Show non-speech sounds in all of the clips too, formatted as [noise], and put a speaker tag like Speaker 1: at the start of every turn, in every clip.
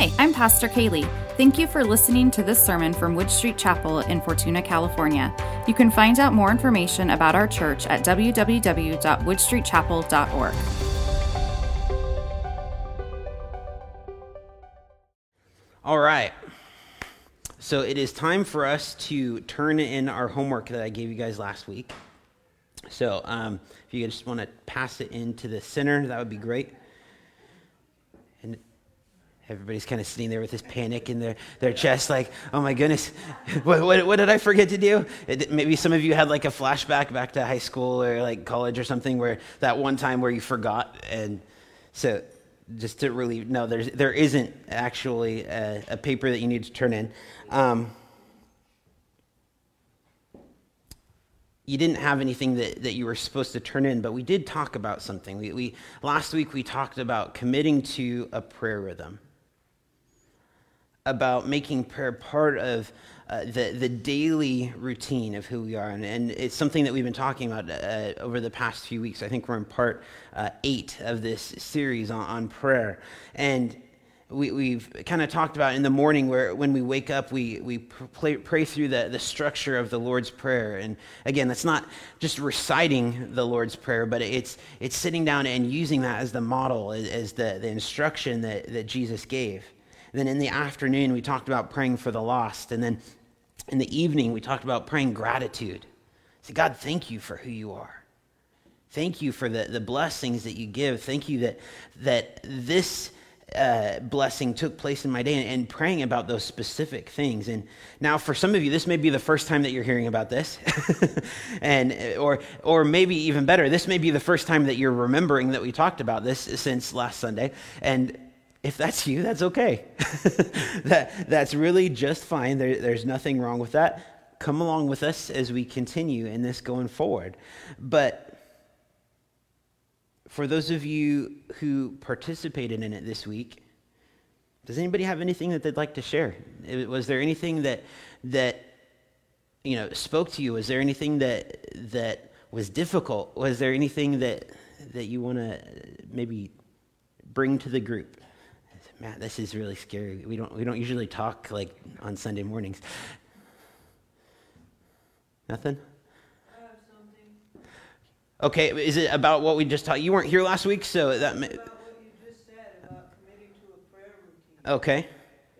Speaker 1: Hi, I'm Pastor Kaylee. Thank you for listening to this sermon from Wood Street Chapel in Fortuna, California. You can find out more information about our church at www.woodstreetchapel.org.
Speaker 2: All right. So it is time for us to turn in our homework that I gave you guys last week. So um, if you just want to pass it into the center, that would be great. Everybody's kind of sitting there with this panic in their, their chest, like, oh my goodness, [laughs] what, what, what did I forget to do? It, maybe some of you had like a flashback back to high school or like college or something where that one time where you forgot. And so just to really no, there's there isn't actually a, a paper that you need to turn in. Um, you didn't have anything that, that you were supposed to turn in, but we did talk about something. We, we last week we talked about committing to a prayer rhythm, about making prayer part of uh, the, the daily routine of who we are. And, and it's something that we've been talking about uh, over the past few weeks. I think we're in part uh, eight of this series on, on prayer. And we, have kind of talked about in the morning where when we wake up, we, we pray, pray through the, the structure of the Lord's Prayer. And again, that's not just reciting the Lord's Prayer, but it's, it's sitting down and using that as the model, as the, the instruction that, that Jesus gave. Then in the afternoon, we talked about praying for the lost. And then in the evening, we talked about praying gratitude. Say, God, thank you for who you are. Thank you for the, the blessings that you give. Thank you that, that this uh, blessing took place in my day and, and, praying about those specific things. And now, for some of you, this may be the first time that you're hearing about this, [laughs] and or or maybe even better, this may be the first time that you're remembering that we talked about this since last Sunday. And if that's you, that's okay. [laughs] that, that's really just fine. There, there's nothing wrong with that. Come along with us as we continue in this going forward. But for those of you who participated in it this week, does anybody have anything that they'd like to share? Was there anything that that you know spoke to you? Was there anything that that was difficult? Was there anything that that you want to maybe bring to the group? Matt, this is really scary. We don't, we don't usually talk like on Sunday mornings. Nothing? Okay, is it about what we just talked? You weren't here last week, so that.
Speaker 3: May... About what you just said about committing to a prayer routine.
Speaker 2: Okay,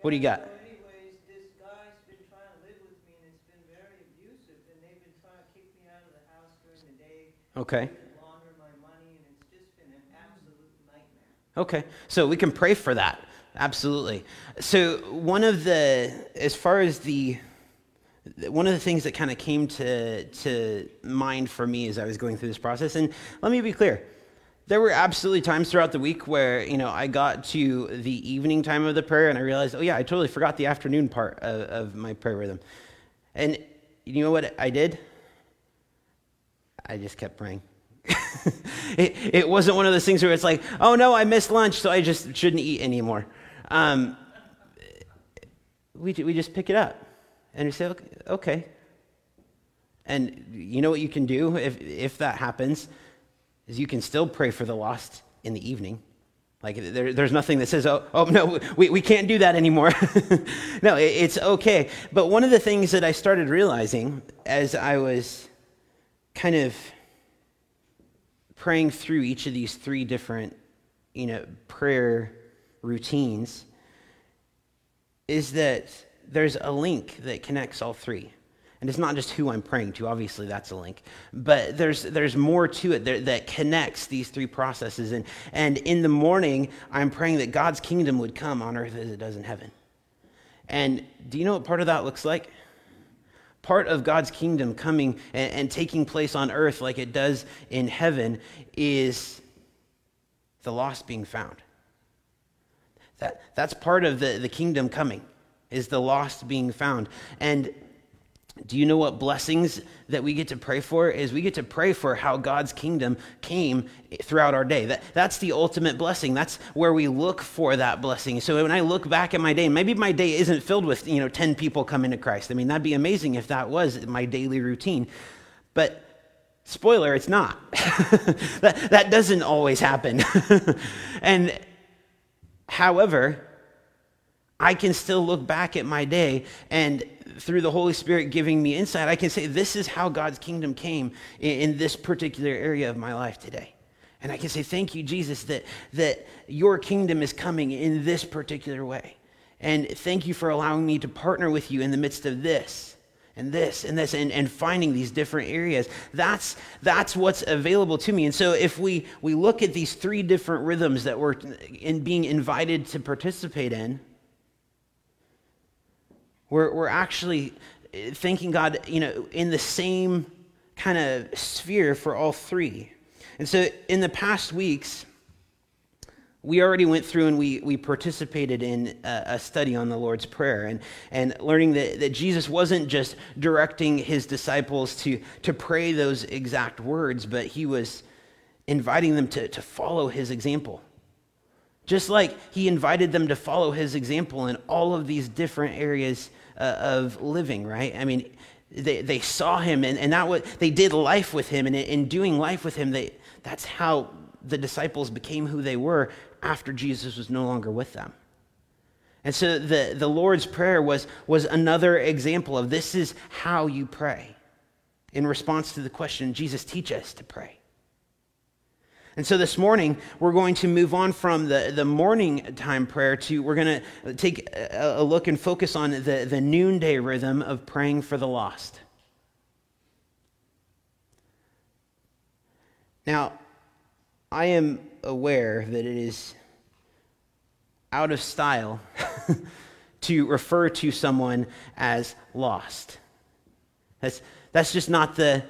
Speaker 2: what do you got?
Speaker 3: So anyways, this guy's been trying to live with me, and it's been very abusive. And they've been trying to kick me out of the house during the day.
Speaker 2: Okay.
Speaker 3: Launder my money, and it's just been an absolute nightmare.
Speaker 2: Okay, so we can pray for that. Absolutely. So, one of the, as far as the, one of the things that kind of came to, to mind for me as I was going through this process, and let me be clear, there were absolutely times throughout the week where, you know, I got to the evening time of the prayer and I realized, oh, yeah, I totally forgot the afternoon part of, of my prayer rhythm. And you know what I did? I just kept praying. [laughs] it, it wasn't one of those things where it's like, oh no, I missed lunch, so I just shouldn't eat anymore um, we, we just pick it up and we say, okay. And you know what you can do if, if that happens is you can still pray for the lost in the evening. Like there, there's nothing that says, oh, oh no, we, we can't do that anymore. [laughs] no, it, it's okay. But one of the things that I started realizing as I was kind of praying through each of these three different, you know, prayer routines is that there's a link that connects all three. And it's not just who I'm praying to, obviously that's a link, but there's, there's more to it that, that connects these three processes. And, and in the morning, I'm praying that God's kingdom would come on earth as it does in heaven. And do you know what part of that looks like? Part of God's kingdom coming and, and taking place on earth like it does in heaven is the lost being found. That, that's part of the, the kingdom coming, is the lost being found. And do you know what blessings that we get to pray for? Is we get to pray for how God's kingdom came throughout our day. That, that's the ultimate blessing. That's where we look for that blessing. So when I look back at my day, maybe my day isn't filled with, you know, 10 people coming to Christ. I mean, that'd be amazing if that was my daily routine. But spoiler, it's not. [laughs] that, that doesn't always happen. [laughs] and However, I can still look back at my day and through the Holy Spirit giving me insight, I can say, this is how God's kingdom came in, in, this particular area of my life today. And I can say, thank you, Jesus, that, that your kingdom is coming in this particular way. And thank you for allowing me to partner with you in the midst of this and this and this and, and finding these different areas. That's, that's what's available to me. And so if we, we look at these three different rhythms that we're in being invited to participate in, we're, we're actually eh, thanking God, you know, in the same kind of sphere for all three. And so in the past weeks, we already went through and we, we participated in a, a, study on the Lord's Prayer and, and learning that, that Jesus wasn't just directing his disciples to, to pray those exact words, but he was inviting them to, to follow his example. Just like he invited them to follow his example in all of these different areas uh, of living, right? I mean, they, they saw him and, and that what they did life with him and in doing life with him they, that's how the disciples became who they were after jesus was no longer with them. And so the, the lord's prayer was, was another example of this is how you pray. In response to the question jesus teach us to pray. And so this morning, we're going to move on from the, the morning time prayer to, we're going to take a, a look and focus on the, the noonday rhythm of praying for the lost. Now, I am aware that it is out of style [laughs] to refer to someone as lost. That's, that's just not the,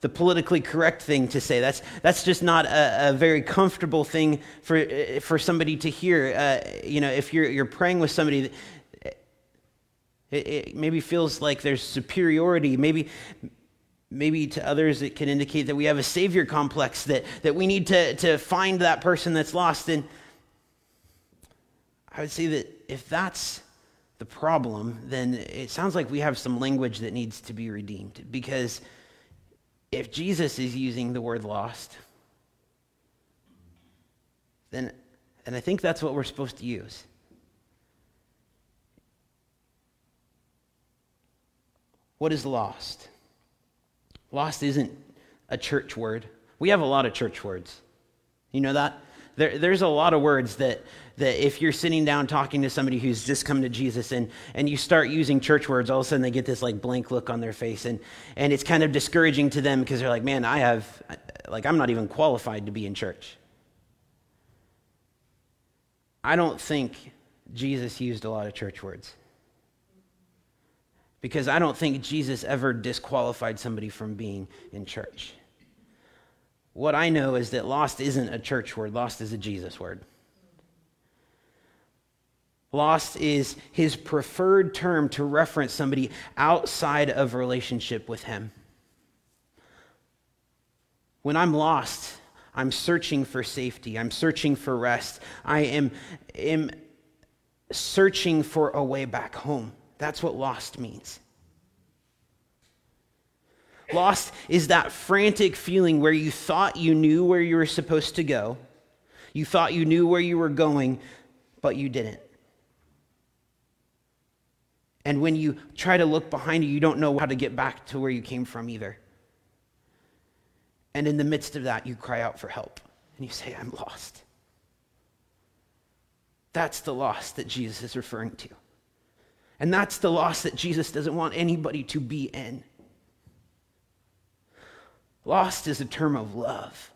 Speaker 2: the politically correct thing to say. That's, that's just not a, a very comfortable thing for, for somebody to hear. Uh, you know, if you're, you're praying with somebody, it, it maybe feels like there's superiority. Maybe, maybe to others it can indicate that we have a savior complex, that, that we need to, to find that person that's lost. And I would say that if that's the problem, then it sounds like we have some language that needs to be redeemed because – if Jesus is using the word lost, then, and I think that's what we're supposed to use. What is lost? Lost isn't a church word. We have a lot of church words. You know that? There, there's a lot of words that, that if you're sitting down talking to somebody who's just come to Jesus and, and you start using church words, all of a sudden they get this like blank look on their face. And, and it's kind of discouraging to them because they're like, man, I have, like, I'm not even qualified to be in church. I don't think Jesus used a lot of church words. Because I don't think Jesus ever disqualified somebody from being in church. What I know is that lost isn't a church word, lost is a Jesus word. Lost is his preferred term to reference somebody outside of relationship with him. When I'm lost, I'm searching for safety. I'm searching for rest. I am, am searching for a way back home. That's what lost means. Lost is that frantic feeling where you thought you knew where you were supposed to go. You thought you knew where you were going, but you didn't. And when you try to look behind you, you don't know how to get back to where you came from either. And in the midst of that, you cry out for help and you say, I'm lost. That's the loss that Jesus is referring to. And that's the loss that Jesus doesn't want anybody to be in. Lost is a term of love.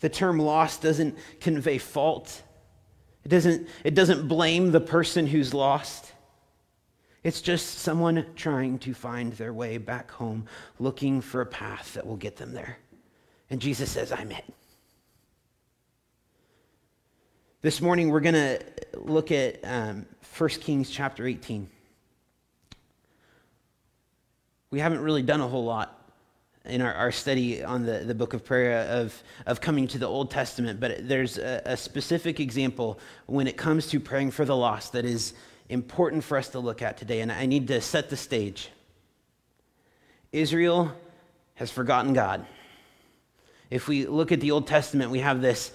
Speaker 2: The term lost doesn't convey fault. It doesn't, it doesn't blame the person who's lost. It's just someone trying to find their way back home, looking for a path that will get them there. And Jesus says, I'm it. This morning, we're going to look at um, 1 Kings chapter 18 we haven't really done a whole lot in our, our study on the, the book of prayer of, of coming to the Old Testament, but there's a, a specific example when it comes to praying for the lost that is important for us to look at today, and I need to set the stage. Israel has forgotten God. If we look at the Old Testament, we have this,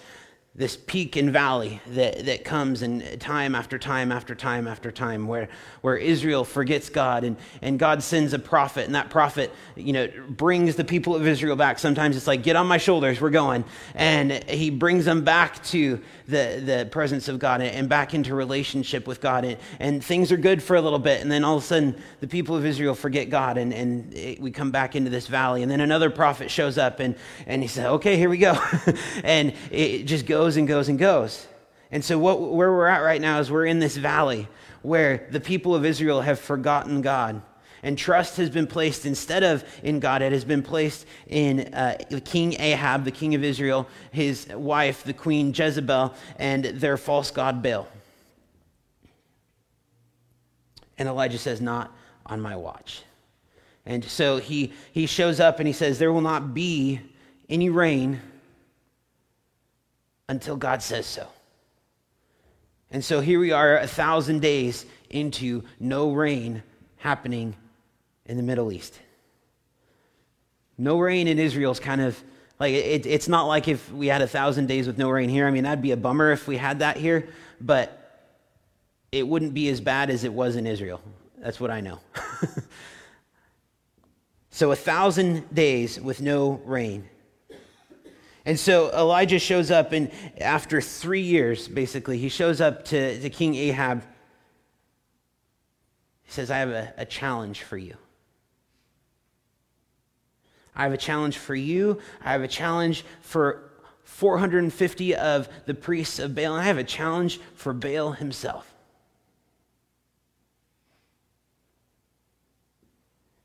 Speaker 2: this peak and valley that, that comes and time after time after time after time where, where Israel forgets God and, and God sends a prophet and that prophet, you know, brings the people of Israel back. Sometimes it's like, get on my shoulders, we're going. And he brings them back to the, the presence of God and back into relationship with God. And, and things are good for a little bit. And then all of a sudden the people of Israel forget God and, and it, we come back into this valley. And then another prophet shows up and, and he says, okay, here we go. [laughs] and it just goes goes and goes and goes. And so, what, where we're at right now is we're in this valley where the people of Israel have forgotten God. And trust has been placed instead of in God, it has been placed in uh, King Ahab, the king of Israel, his wife, the queen Jezebel, and their false god Baal. And Elijah says, Not on my watch. And so he, he shows up and he says, There will not be any rain until God says so. And so here we are, a thousand days into no rain happening in the Middle East. No rain in Israel is kind of like it, it's not like if we had a thousand days with no rain here. I mean, that'd be a bummer if we had that here, but it wouldn't be as bad as it was in Israel. That's what I know. [laughs] so, a thousand days with no rain. And so Elijah shows up, and after three years, basically, he shows up to, to King Ahab. He says, I have a, a challenge for you. I have a challenge for you. I have a challenge for 450 of the priests of Baal, and I have a challenge for Baal himself.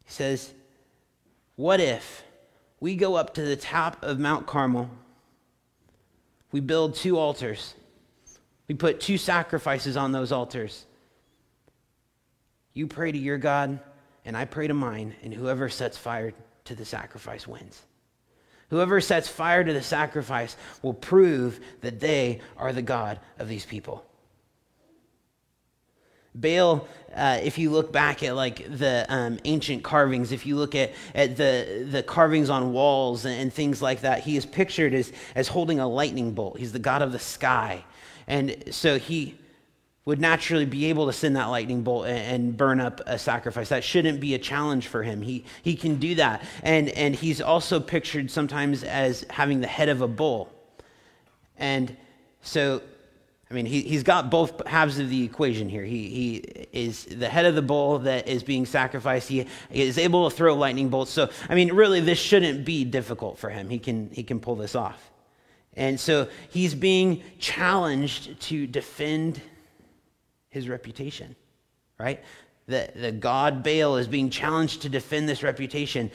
Speaker 2: He says, What if we go up to the top of Mount Carmel. We build two altars. We put two sacrifices on those altars. You pray to your God, and I pray to mine, and whoever sets fire to the sacrifice wins. Whoever sets fire to the sacrifice will prove that they are the God of these people. Baal, uh, if you look back at like the um, ancient carvings, if you look at, at the, the carvings on walls and, and things like that, he is pictured as, as holding a lightning bolt. He's the god of the sky. And so he would naturally be able to send that lightning bolt and, and, burn up a sacrifice. That shouldn't be a challenge for him. He, he can do that. And, and he's also pictured sometimes as having the head of a bull. And so I mean, he, he's got both halves of the equation here. He, he is the head of the bull that is being sacrificed. He, is able to throw lightning bolts. So, I mean, really, this shouldn't be difficult for him. He can, he can pull this off. And so he's being challenged to defend his reputation, right? The, the god Baal is being challenged to defend this reputation.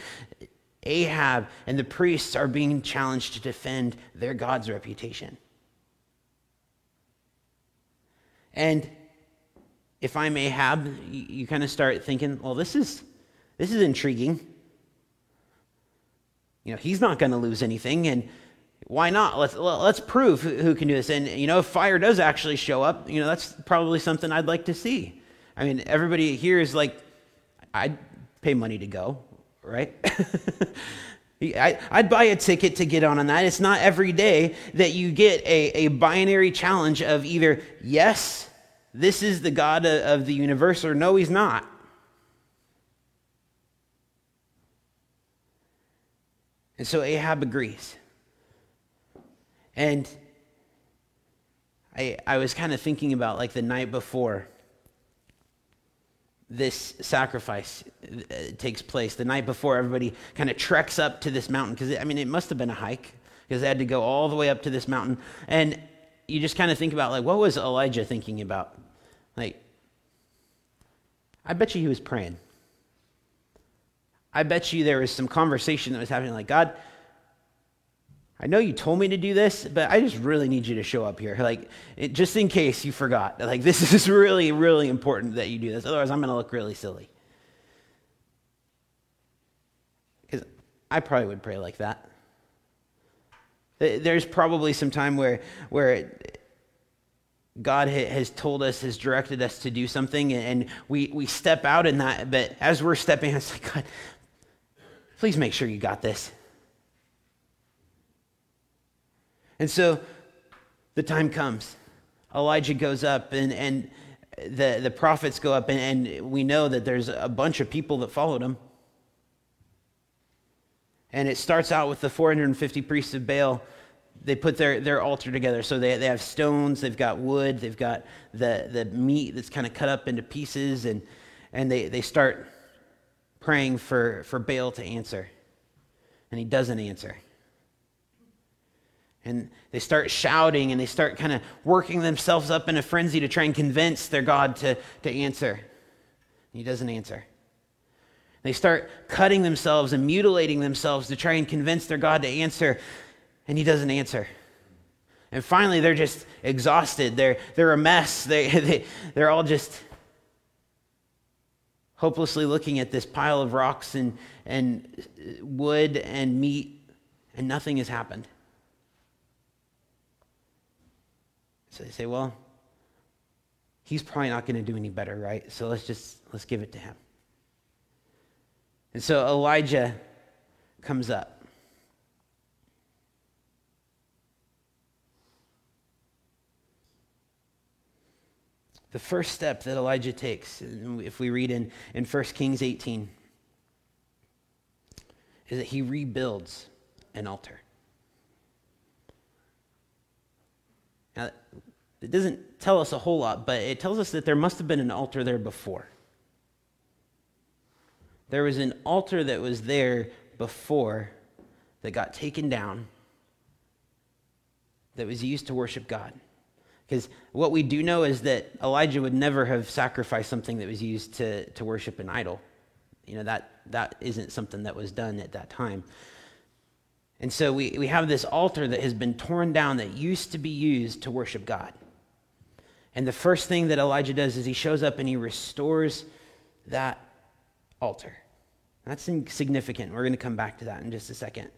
Speaker 2: Ahab and the priests are being challenged to defend their God's reputation. And if I'm Ahab, you, you kind of start thinking, well, this is, this is intriguing. You know, he's not going to lose anything, and why not? Let's, let's prove who, who can do this. And, you know, if fire does actually show up, you know, that's probably something I'd like to see. I mean, everybody here is like, I'd pay money to go, right? [laughs] I, would buy a ticket to get on on that. It's not every day that you get a, a binary challenge of either, yes, this is the God of the universe, or no, he's not. And so Ahab agrees. And I, I was kind of thinking about like the night before this sacrifice uh, takes place the night before everybody kind of treks up to this mountain because i mean it must have been a hike because they had to go all the way up to this mountain and you just kind of think about like what was elijah thinking about like i bet you he was praying i bet you there was some conversation that was happening like god I know you told me to do this, but I just really need you to show up here. Like, it, just in case you forgot. Like, [laughs] this is really, really important that you do this. Otherwise, I'm going to look really silly. Because I probably would pray like that. There's probably some time where, where God has told us, has directed us to do something, and we, we step out in that. But as we're stepping, [laughs] it's like, God, please make sure you got this. And so the time comes. Elijah goes up, and, and the, the prophets go up, and, and we know that there's a bunch of people that followed him. And it starts out with the 450 priests of Baal. They put their, their altar together. So they, they have stones, they've got wood, they've got the, the meat that's kind of cut up into pieces, and, and they, they start praying for, for Baal to answer. And he doesn't answer. And they start shouting and they start kind of working themselves up in a frenzy to try and convince their God to, to answer. He doesn't answer. They start cutting themselves and mutilating themselves to try and convince their God to answer, and He doesn't answer. And finally, they're just exhausted. They're, they're a mess. [laughs] They, they, they're all just hopelessly looking at this pile of rocks and, and wood and meat, and nothing has happened. So they say, well, he's probably not going to do any better, right? So let's just let's give it to him. And so Elijah comes up. The first step that Elijah takes, if we read in, in 1 Kings 18, is that he rebuilds an altar. Now, it doesn't tell us a whole lot, but it tells us that there must have been an altar there before. There was an altar that was there before that got taken down that was used to worship God. Because what we do know is that Elijah would never have sacrificed something that was used to, to worship an idol. You know, that, that isn't something that was done at that time. And so we, we have this altar that has been torn down that used to be used to worship God. And the first thing that Elijah does is he shows up and he restores that altar. That's significant. We're going to come back to that in just a second.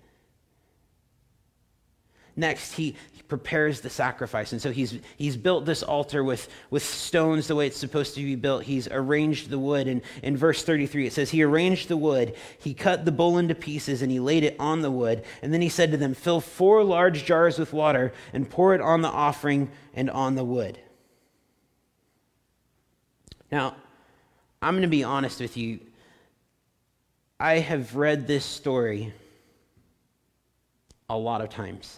Speaker 2: Next, he, prepares the sacrifice. And so he's, he's built this altar with, with stones the way it's supposed to be built. He's arranged the wood. And in verse 33, it says, He arranged the wood, he cut the bull into pieces, and he laid it on the wood. And then he said to them, Fill four large jars with water and pour it on the offering and on the wood. Now, I'm going to be honest with you. I have read this story a lot of times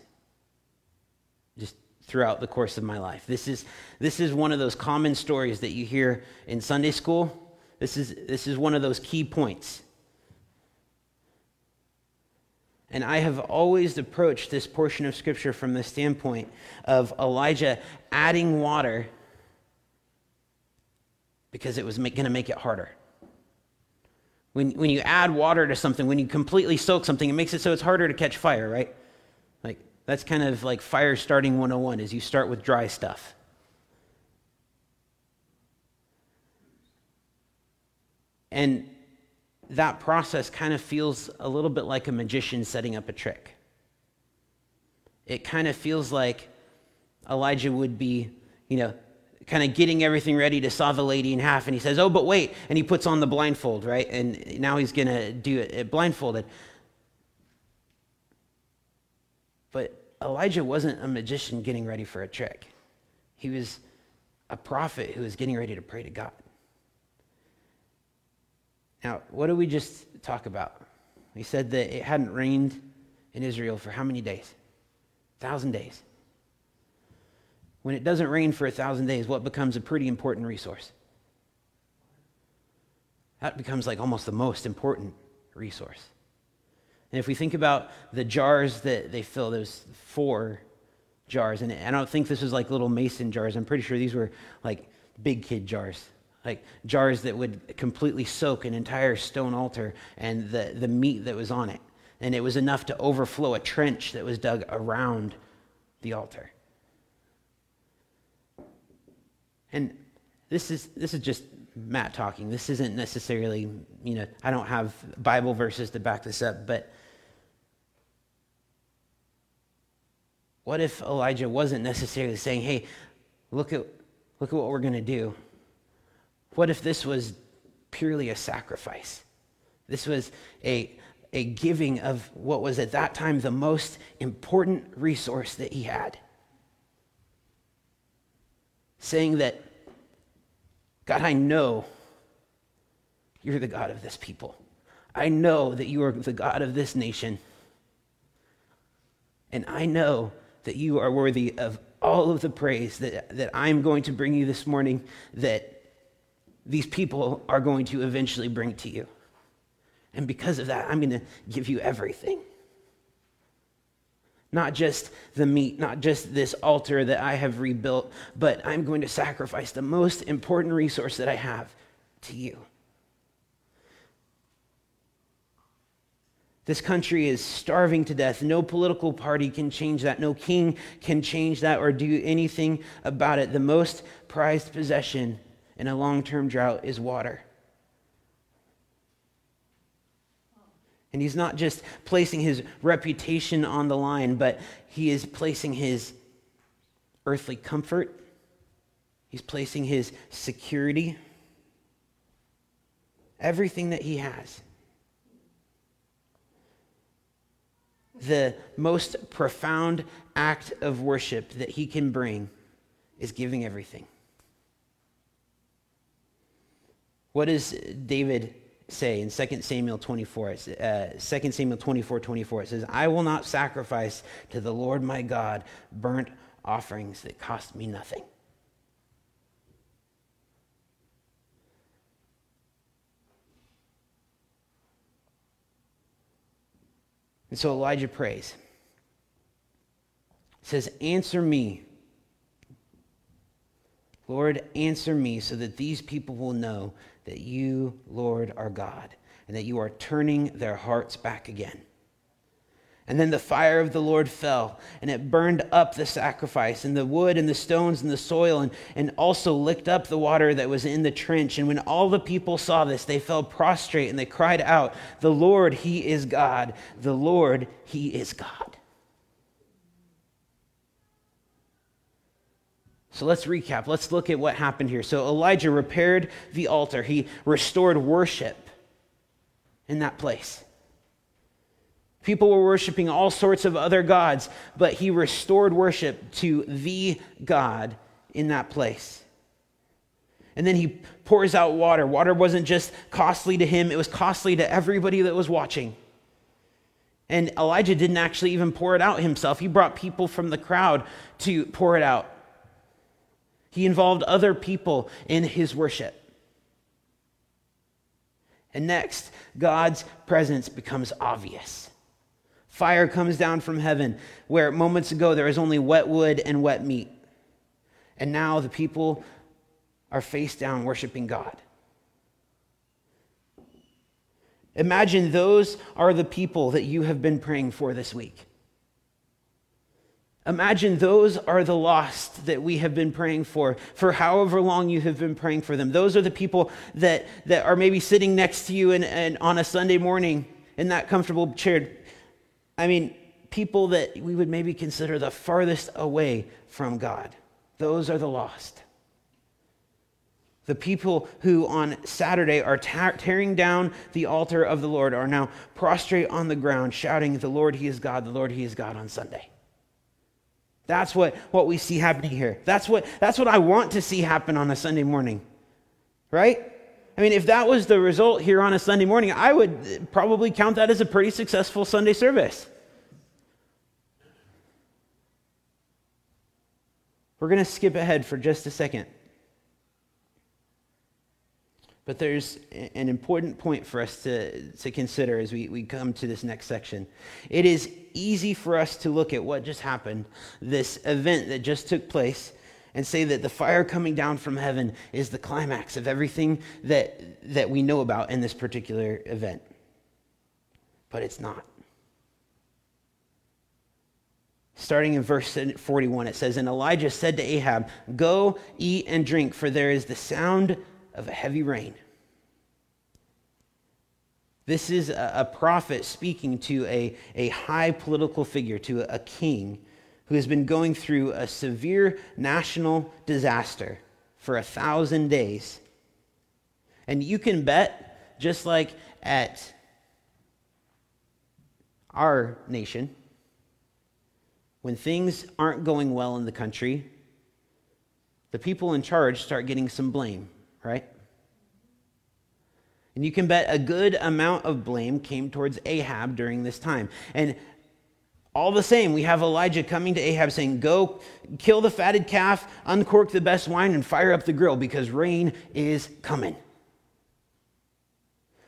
Speaker 2: just throughout the course of my life. This is, this is one of those common stories that you hear in Sunday school. This is, this is one of those key points. And I have always approached this portion of Scripture from the standpoint of Elijah adding water because it was going to make it harder. When, when you add water to something, when you completely soak something, it makes it so it's harder to catch fire, right? Like, that's kind of like fire starting 101 is you start with dry stuff. And that process kind of feels a little bit like a magician setting up a trick. It kind of feels like Elijah would be, you know, kind of getting everything ready to saw the lady in half. And he says, Oh, but wait. And he puts on the blindfold, right? And now he's going to do it uh, blindfolded. But Elijah wasn't a magician getting ready for a trick, he was a prophet who was getting ready to pray to God. Now, what did we just talk about? We said that it hadn't rained in Israel for how many days? A thousand days. When it doesn't rain for a thousand days, what becomes a pretty important resource? That becomes like almost the most important resource. And if we think about the jars that they fill, there's four jars. And I don't think this was like little mason jars. I'm pretty sure these were like big kid jars, like jars that would completely soak an entire stone altar and the, the meat that was on it. And it was enough to overflow a trench that was dug around the altar. And this is, this is just Matt talking. This isn't necessarily, you know, I don't have Bible verses to back this up, but what if Elijah wasn't necessarily saying, hey, look at, look at what we're going to do? What if this was purely a sacrifice? This was a, a giving of what was at that time the most important resource that he had. Saying that, God, I know you're the God of this people. I know that you are the God of this nation. And I know that you are worthy of all of the praise that, that I'm going to bring you this morning, that these people are going to eventually bring to you. And because of that, I'm going to give you everything. Not just the meat, not just this altar that I have rebuilt, but I'm going to sacrifice the most important resource that I have to you. This country is starving to death. No political party can change that. No king can change that or do anything about it. The most prized possession in a long term drought is water. And he's not just placing his reputation on the line, but he is placing his earthly comfort, he's placing his security, everything that he has. The most profound act of worship that he can bring is giving everything. What does David say in 2 Samuel 24? Uh, 2 Samuel 24, 24, it says, I will not sacrifice to the Lord my God burnt offerings that cost me nothing. And so Elijah prays. Says, Answer me, Lord, answer me so that these people will know that you, Lord, are God and that you are turning their hearts back again. And then the fire of the Lord fell, and it burned up the sacrifice, and the wood, and the stones, and the soil, and, and also licked up the water that was in the trench. And when all the people saw this, they fell prostrate, and they cried out, The Lord, He is God. The Lord, He is God. So let's recap. Let's look at what happened here. So Elijah repaired the altar, he restored worship in that place. People were worshiping all sorts of other gods, but he restored worship to the God in that place. And then he pours out water. Water wasn't just costly to him, it was costly to everybody that was watching. And Elijah didn't actually even pour it out himself. He brought people from the crowd to pour it out. He involved other people in his worship. And next, God's presence becomes obvious. Fire comes down from heaven, where moments ago there was only wet wood and wet meat. And now the people are face down worshiping God. Imagine those are the people that you have been praying for this week. Imagine those are the lost that we have been praying for, for however long you have been praying for them. Those are the people that, that are maybe sitting next to you and, and on a Sunday morning in that comfortable chair. I mean, people that we would maybe consider the farthest away from God. Those are the lost. The people who on Saturday are tearing down the altar of the Lord are now prostrate on the ground, shouting, The Lord, He is God, the Lord, He is God on Sunday. That's what, what we see happening here. That's what, that's what I want to see happen on a Sunday morning, right? I mean, if that was the result here on a Sunday morning, I would probably count that as a pretty successful Sunday service. We're going to skip ahead for just a second. But there's an important point for us to, to consider as we, we come to this next section. It is easy for us to look at what just happened, this event that just took place, and say that the fire coming down from heaven is the climax of everything that, that we know about in this particular event. But it's not. Starting in verse 41, it says, And Elijah said to Ahab, Go, eat and drink, for there is the sound of a heavy rain. This is a, prophet speaking to a, a high political figure, to a king who has been going through a severe national disaster for a thousand days. And you can bet, just like at our nation, when things aren't going well in the country, the people in charge start getting some blame, right? And you can bet a good amount of blame came towards Ahab during this time. And all the same, we have Elijah coming to Ahab saying, Go kill the fatted calf, uncork the best wine, and fire up the grill because rain is coming.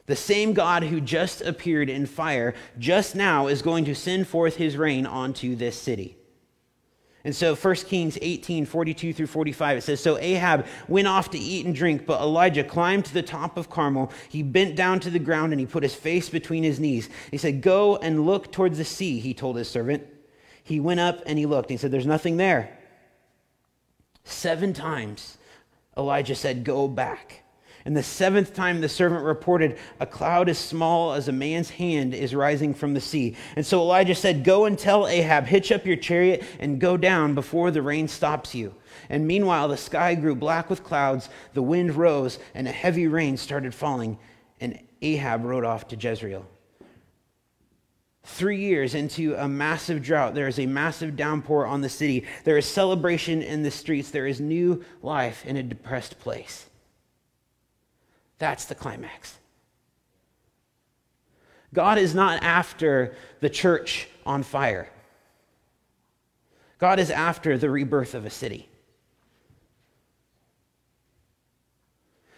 Speaker 2: The same God who just appeared in fire just now is going to send forth his rain onto this city. And so 1 Kings 18, 42 through 45, it says, So Ahab went off to eat and drink, but Elijah climbed to the top of Carmel. He bent down to the ground and he put his face between his knees. He said, Go and look towards the sea, he told his servant. He went up and he looked. He said, There's nothing there. Seven times Elijah said, Go back. And the seventh time the servant reported, A cloud as small as a man's hand is rising from the sea. And so Elijah said, Go and tell Ahab, hitch up your chariot and go down before the rain stops you. And meanwhile, the sky grew black with clouds, the wind rose, and a heavy rain started falling. And Ahab rode off to Jezreel. Three years into a massive drought, there is a massive downpour on the city. There is celebration in the streets. There is new life in a depressed place. That's the climax. God is not after the church on fire. God is after the rebirth of a city.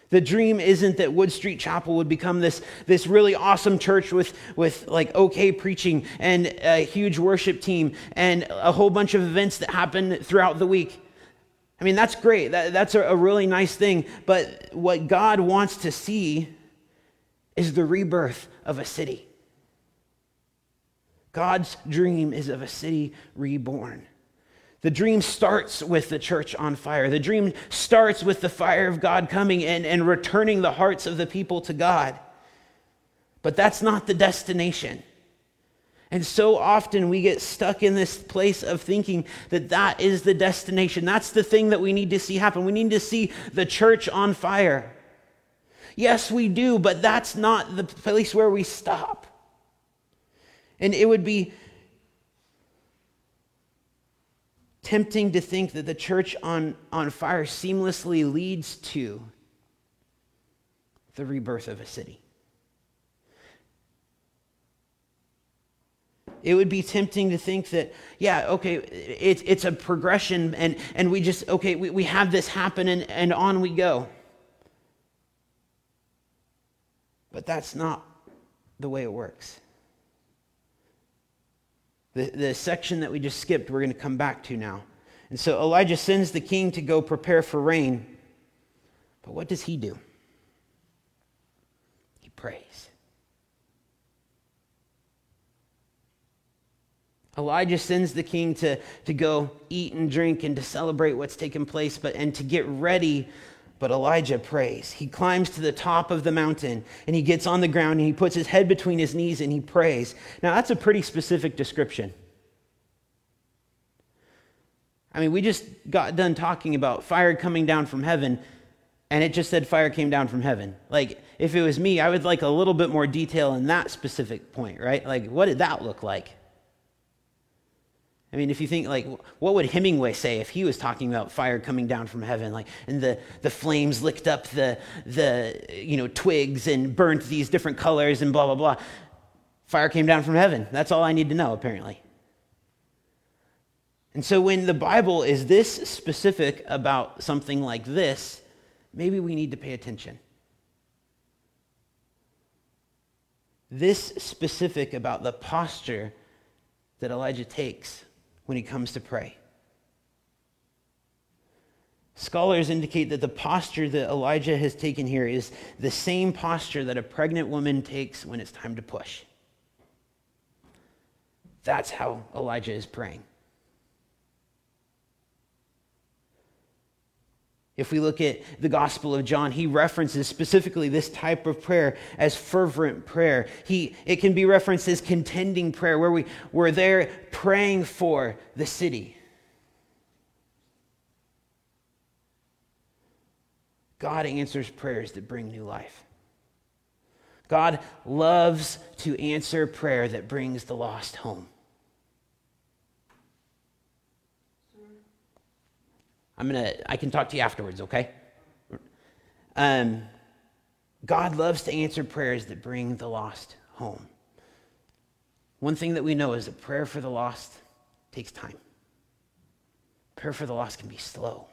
Speaker 2: The dream isn't that Wood Street Chapel would become this, this really awesome church with, with like okay preaching and a huge worship team and a whole bunch of events that happen throughout the week. I mean, that's great. That, that's a, a really nice thing. But what God wants to see is the rebirth of a city. God's dream is of a city reborn. The dream starts with the church on fire. The dream starts with the fire of God coming and, and returning the hearts of the people to God. But that's not the destination. And so often we get stuck in this place of thinking that that is the destination. That's the thing that we need to see happen. We need to see the church on fire. Yes, we do, but that's not the place where we stop. And it would be tempting to think that the church on, on fire seamlessly leads to the rebirth of a city. It would be tempting to think that, yeah, okay, it's, it's a progression and, and we just, okay, we, we have this happen and, and on we go. But that's not the way it works. The, the section that we just skipped, we're going to come back to now. And so Elijah sends the king to go prepare for rain. But what does he do? He prays. Elijah sends the king to, to go eat and drink and to celebrate what's taken place, but and to get ready. But Elijah prays. He climbs to the top of the mountain and he gets on the ground and he puts his head between his knees and he prays. Now, that's a pretty specific description. I mean, we just got done talking about fire coming down from heaven, and it just said fire came down from heaven. Like, if it was me, I would like a little bit more detail in that specific point, right? Like, what did that look like? I mean, if you think like, what would Hemingway say if he was talking about fire coming down from heaven, like, and the, the flames licked up the, the, you know, twigs and burnt these different colors and blah, blah, blah. Fire came down from heaven. That's all I need to know, apparently. And so when the Bible is this specific about something like this, maybe we need to pay attention. This specific about the posture that Elijah takes when he comes to pray. Scholars indicate that the posture that Elijah has taken here is the same posture that a pregnant woman takes when it's time to push. That's how Elijah is praying. If we look at the Gospel of John, he references specifically this type of prayer as fervent prayer. He, it can be referenced as contending prayer, where we, we're there praying for the city. God answers prayers that bring new life. God loves to answer prayer that brings the lost home. I'm gonna, I can talk to you afterwards, okay? Um, God loves to answer prayers that bring the lost home. One thing that we know is that prayer for the lost takes time. Prayer for the lost can be slow.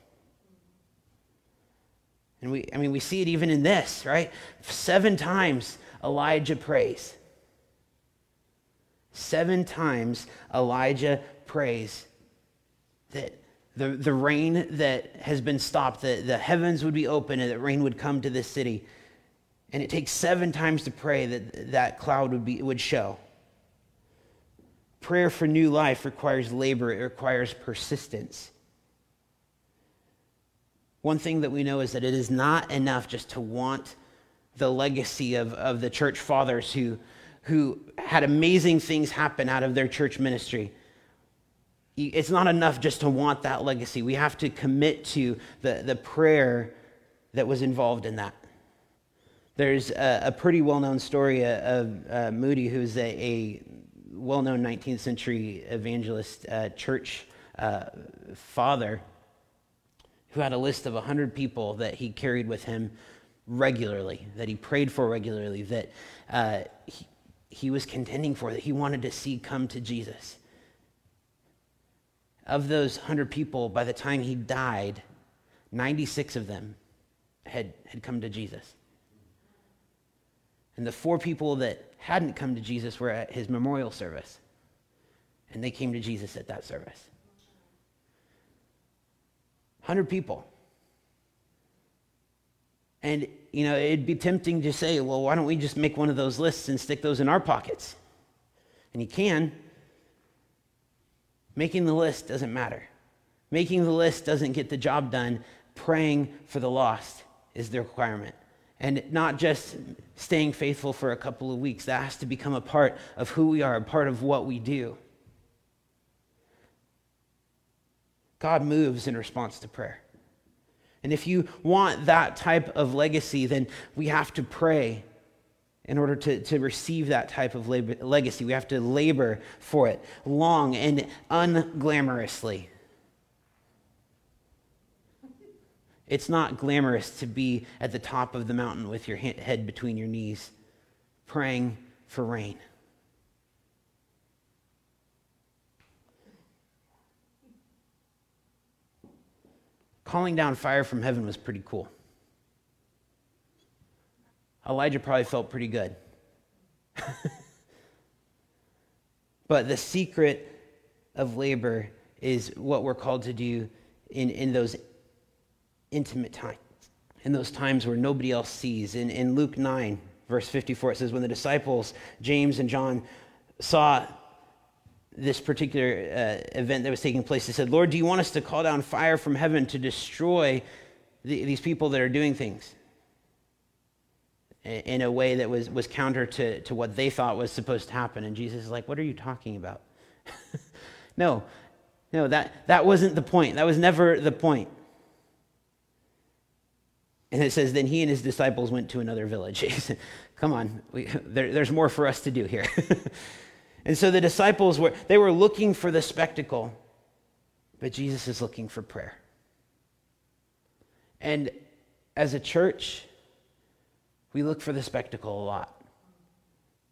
Speaker 2: And we, I mean, we see it even in this, right? Seven times Elijah prays. Seven times Elijah prays that the, the rain that has been stopped, the, the heavens would be open and that rain would come to this city. And it takes seven times to pray that that cloud would, be, would show. Prayer for new life requires labor, it requires persistence. One thing that we know is that it is not enough just to want the legacy of, of the church fathers who, who had amazing things happen out of their church ministry it's not enough just to want that legacy. We have to commit to the, the prayer that was involved in that. There's a, a pretty well known story of uh, Moody, who's a, a well known 19th century evangelist, uh, church uh, father, who had a list of 100 people that he carried with him regularly, that he prayed for regularly, that uh, he, he was contending for, that he wanted to see come to Jesus. Of those 100 people, by the time he died, 96 of them had, had come to Jesus. And the four people that hadn't come to Jesus were at his memorial service. And they came to Jesus at that service. 100 people. And, you know, it'd be tempting to say, well, why don't we just make one of those lists and stick those in our pockets? And you can, Making the list doesn't matter. Making the list doesn't get the job done. Praying for the lost is the requirement. And not just staying faithful for a couple of weeks. That has to become a part of who we are, a part of what we do. God moves in response to prayer. And if you want that type of legacy, then we have to pray in order to, to receive that type of legacy. We have to labor for it long and unglamorously. It's not glamorous to be at the top of the mountain with your head between your knees, praying for rain. Calling down fire from heaven was pretty cool. Elijah probably felt pretty good. [laughs] but the secret of labor is what we're called to do in, in those intimate times, in those times where nobody else sees. In, in Luke 9, verse 54, it says, When the disciples, James and John, saw this particular uh, event that was taking place, they said, Lord, do you want us to call down fire from heaven to destroy the, these people that are doing things? In a way that was, was counter to, to what they thought was supposed to happen. And Jesus is like, What are you talking about? [laughs] no, no, that, that wasn't the point. That was never the point. And it says, Then he and his disciples went to another village. [laughs] Come on, we, there, there's more for us to do here. [laughs] and so the disciples were, they were looking for the spectacle, but Jesus is looking for prayer. And as a church, we look for the spectacle a lot.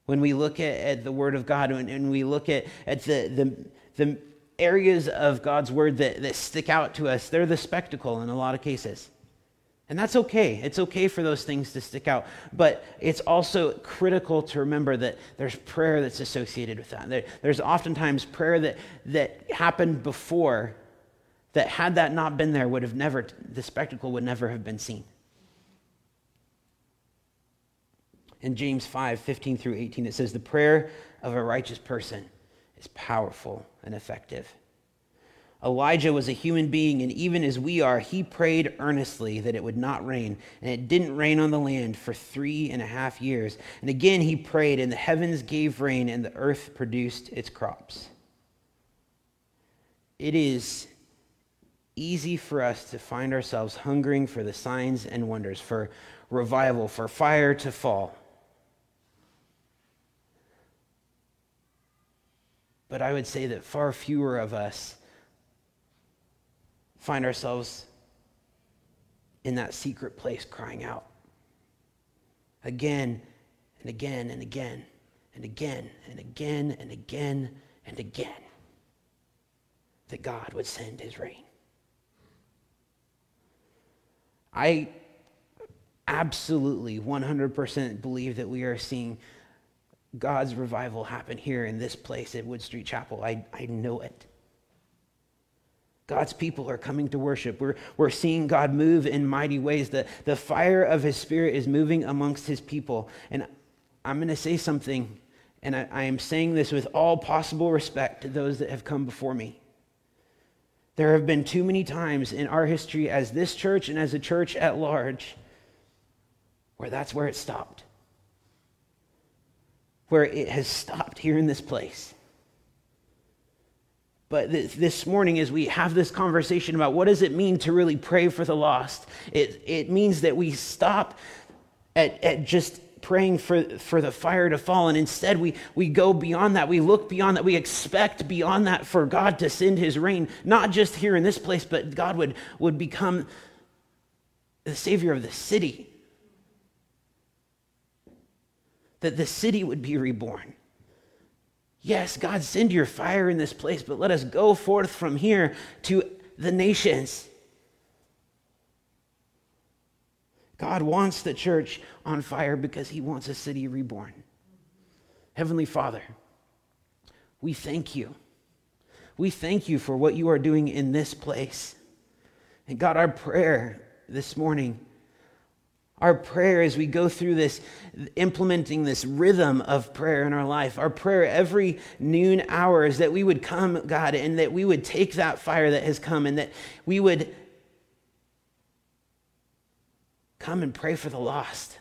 Speaker 2: When we look at, at the Word of God and, and we look at, at the, the, the areas of God's Word that, that stick out to us, they're the spectacle in a lot of cases. And that's okay. It's okay for those things to stick out. But it's also critical to remember that there's prayer that's associated with that. There, there's oftentimes prayer that, that happened before that, had that not been there, would have never, the spectacle would never have been seen. In James 5 15 through 18, it says, The prayer of a righteous person is powerful and effective. Elijah was a human being, and even as we are, he prayed earnestly that it would not rain. And it didn't rain on the land for three and a half years. And again he prayed, and the heavens gave rain, and the earth produced its crops. It is easy for us to find ourselves hungering for the signs and wonders, for revival, for fire to fall. But I would say that far fewer of us find ourselves in that secret place crying out again and again and again and again and again and again and again that God would send his rain. I absolutely 100% believe that we are seeing God's revival happen here in this place at Wood Street Chapel. I, I know it. God's people are coming to worship. We're, we're seeing God move in mighty ways. The, the fire of his spirit is moving amongst his people. And I'm going to say something, and I, I am saying this with all possible respect to those that have come before me. There have been too many times in our history as this church and as a church at large where that's where it stopped. Where it has stopped here in this place. But this morning, as we have this conversation about what does it mean to really pray for the lost, it, it means that we stop at, at just praying for, for the fire to fall. And instead, we, we go beyond that. We look beyond that. We expect beyond that for God to send his rain, not just here in this place, but God would, would become the Savior of the city. That the city would be reborn. Yes, God, send your fire in this place, but let us go forth from here to the nations. God wants the church on fire because he wants a city reborn. Heavenly Father, we thank you. We thank you for what you are doing in this place. And God, our prayer this morning our prayer as we go through this, implementing this rhythm of prayer in our life, our prayer every noon hour is that we would come, God, and that we would take that fire that has come and that we would come and pray for the lost.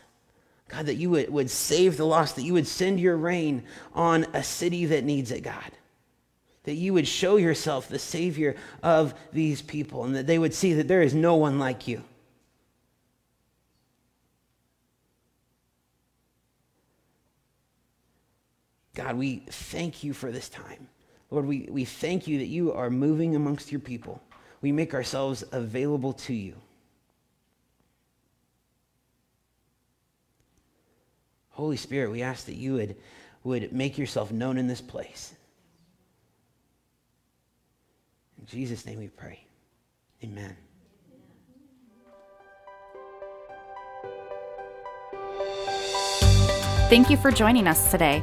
Speaker 2: God, that you would, would save the lost, that you would send your rain on a city that needs it, God. That you would show yourself the Savior of these people and that they would see that there is no one like you. God, we thank you for this time. Lord, we, we thank you that you are moving amongst your people. We make ourselves available to you. Holy Spirit, we ask that you would, would make yourself known in this place. In Jesus' name we pray. Amen.
Speaker 1: Thank you for joining us today.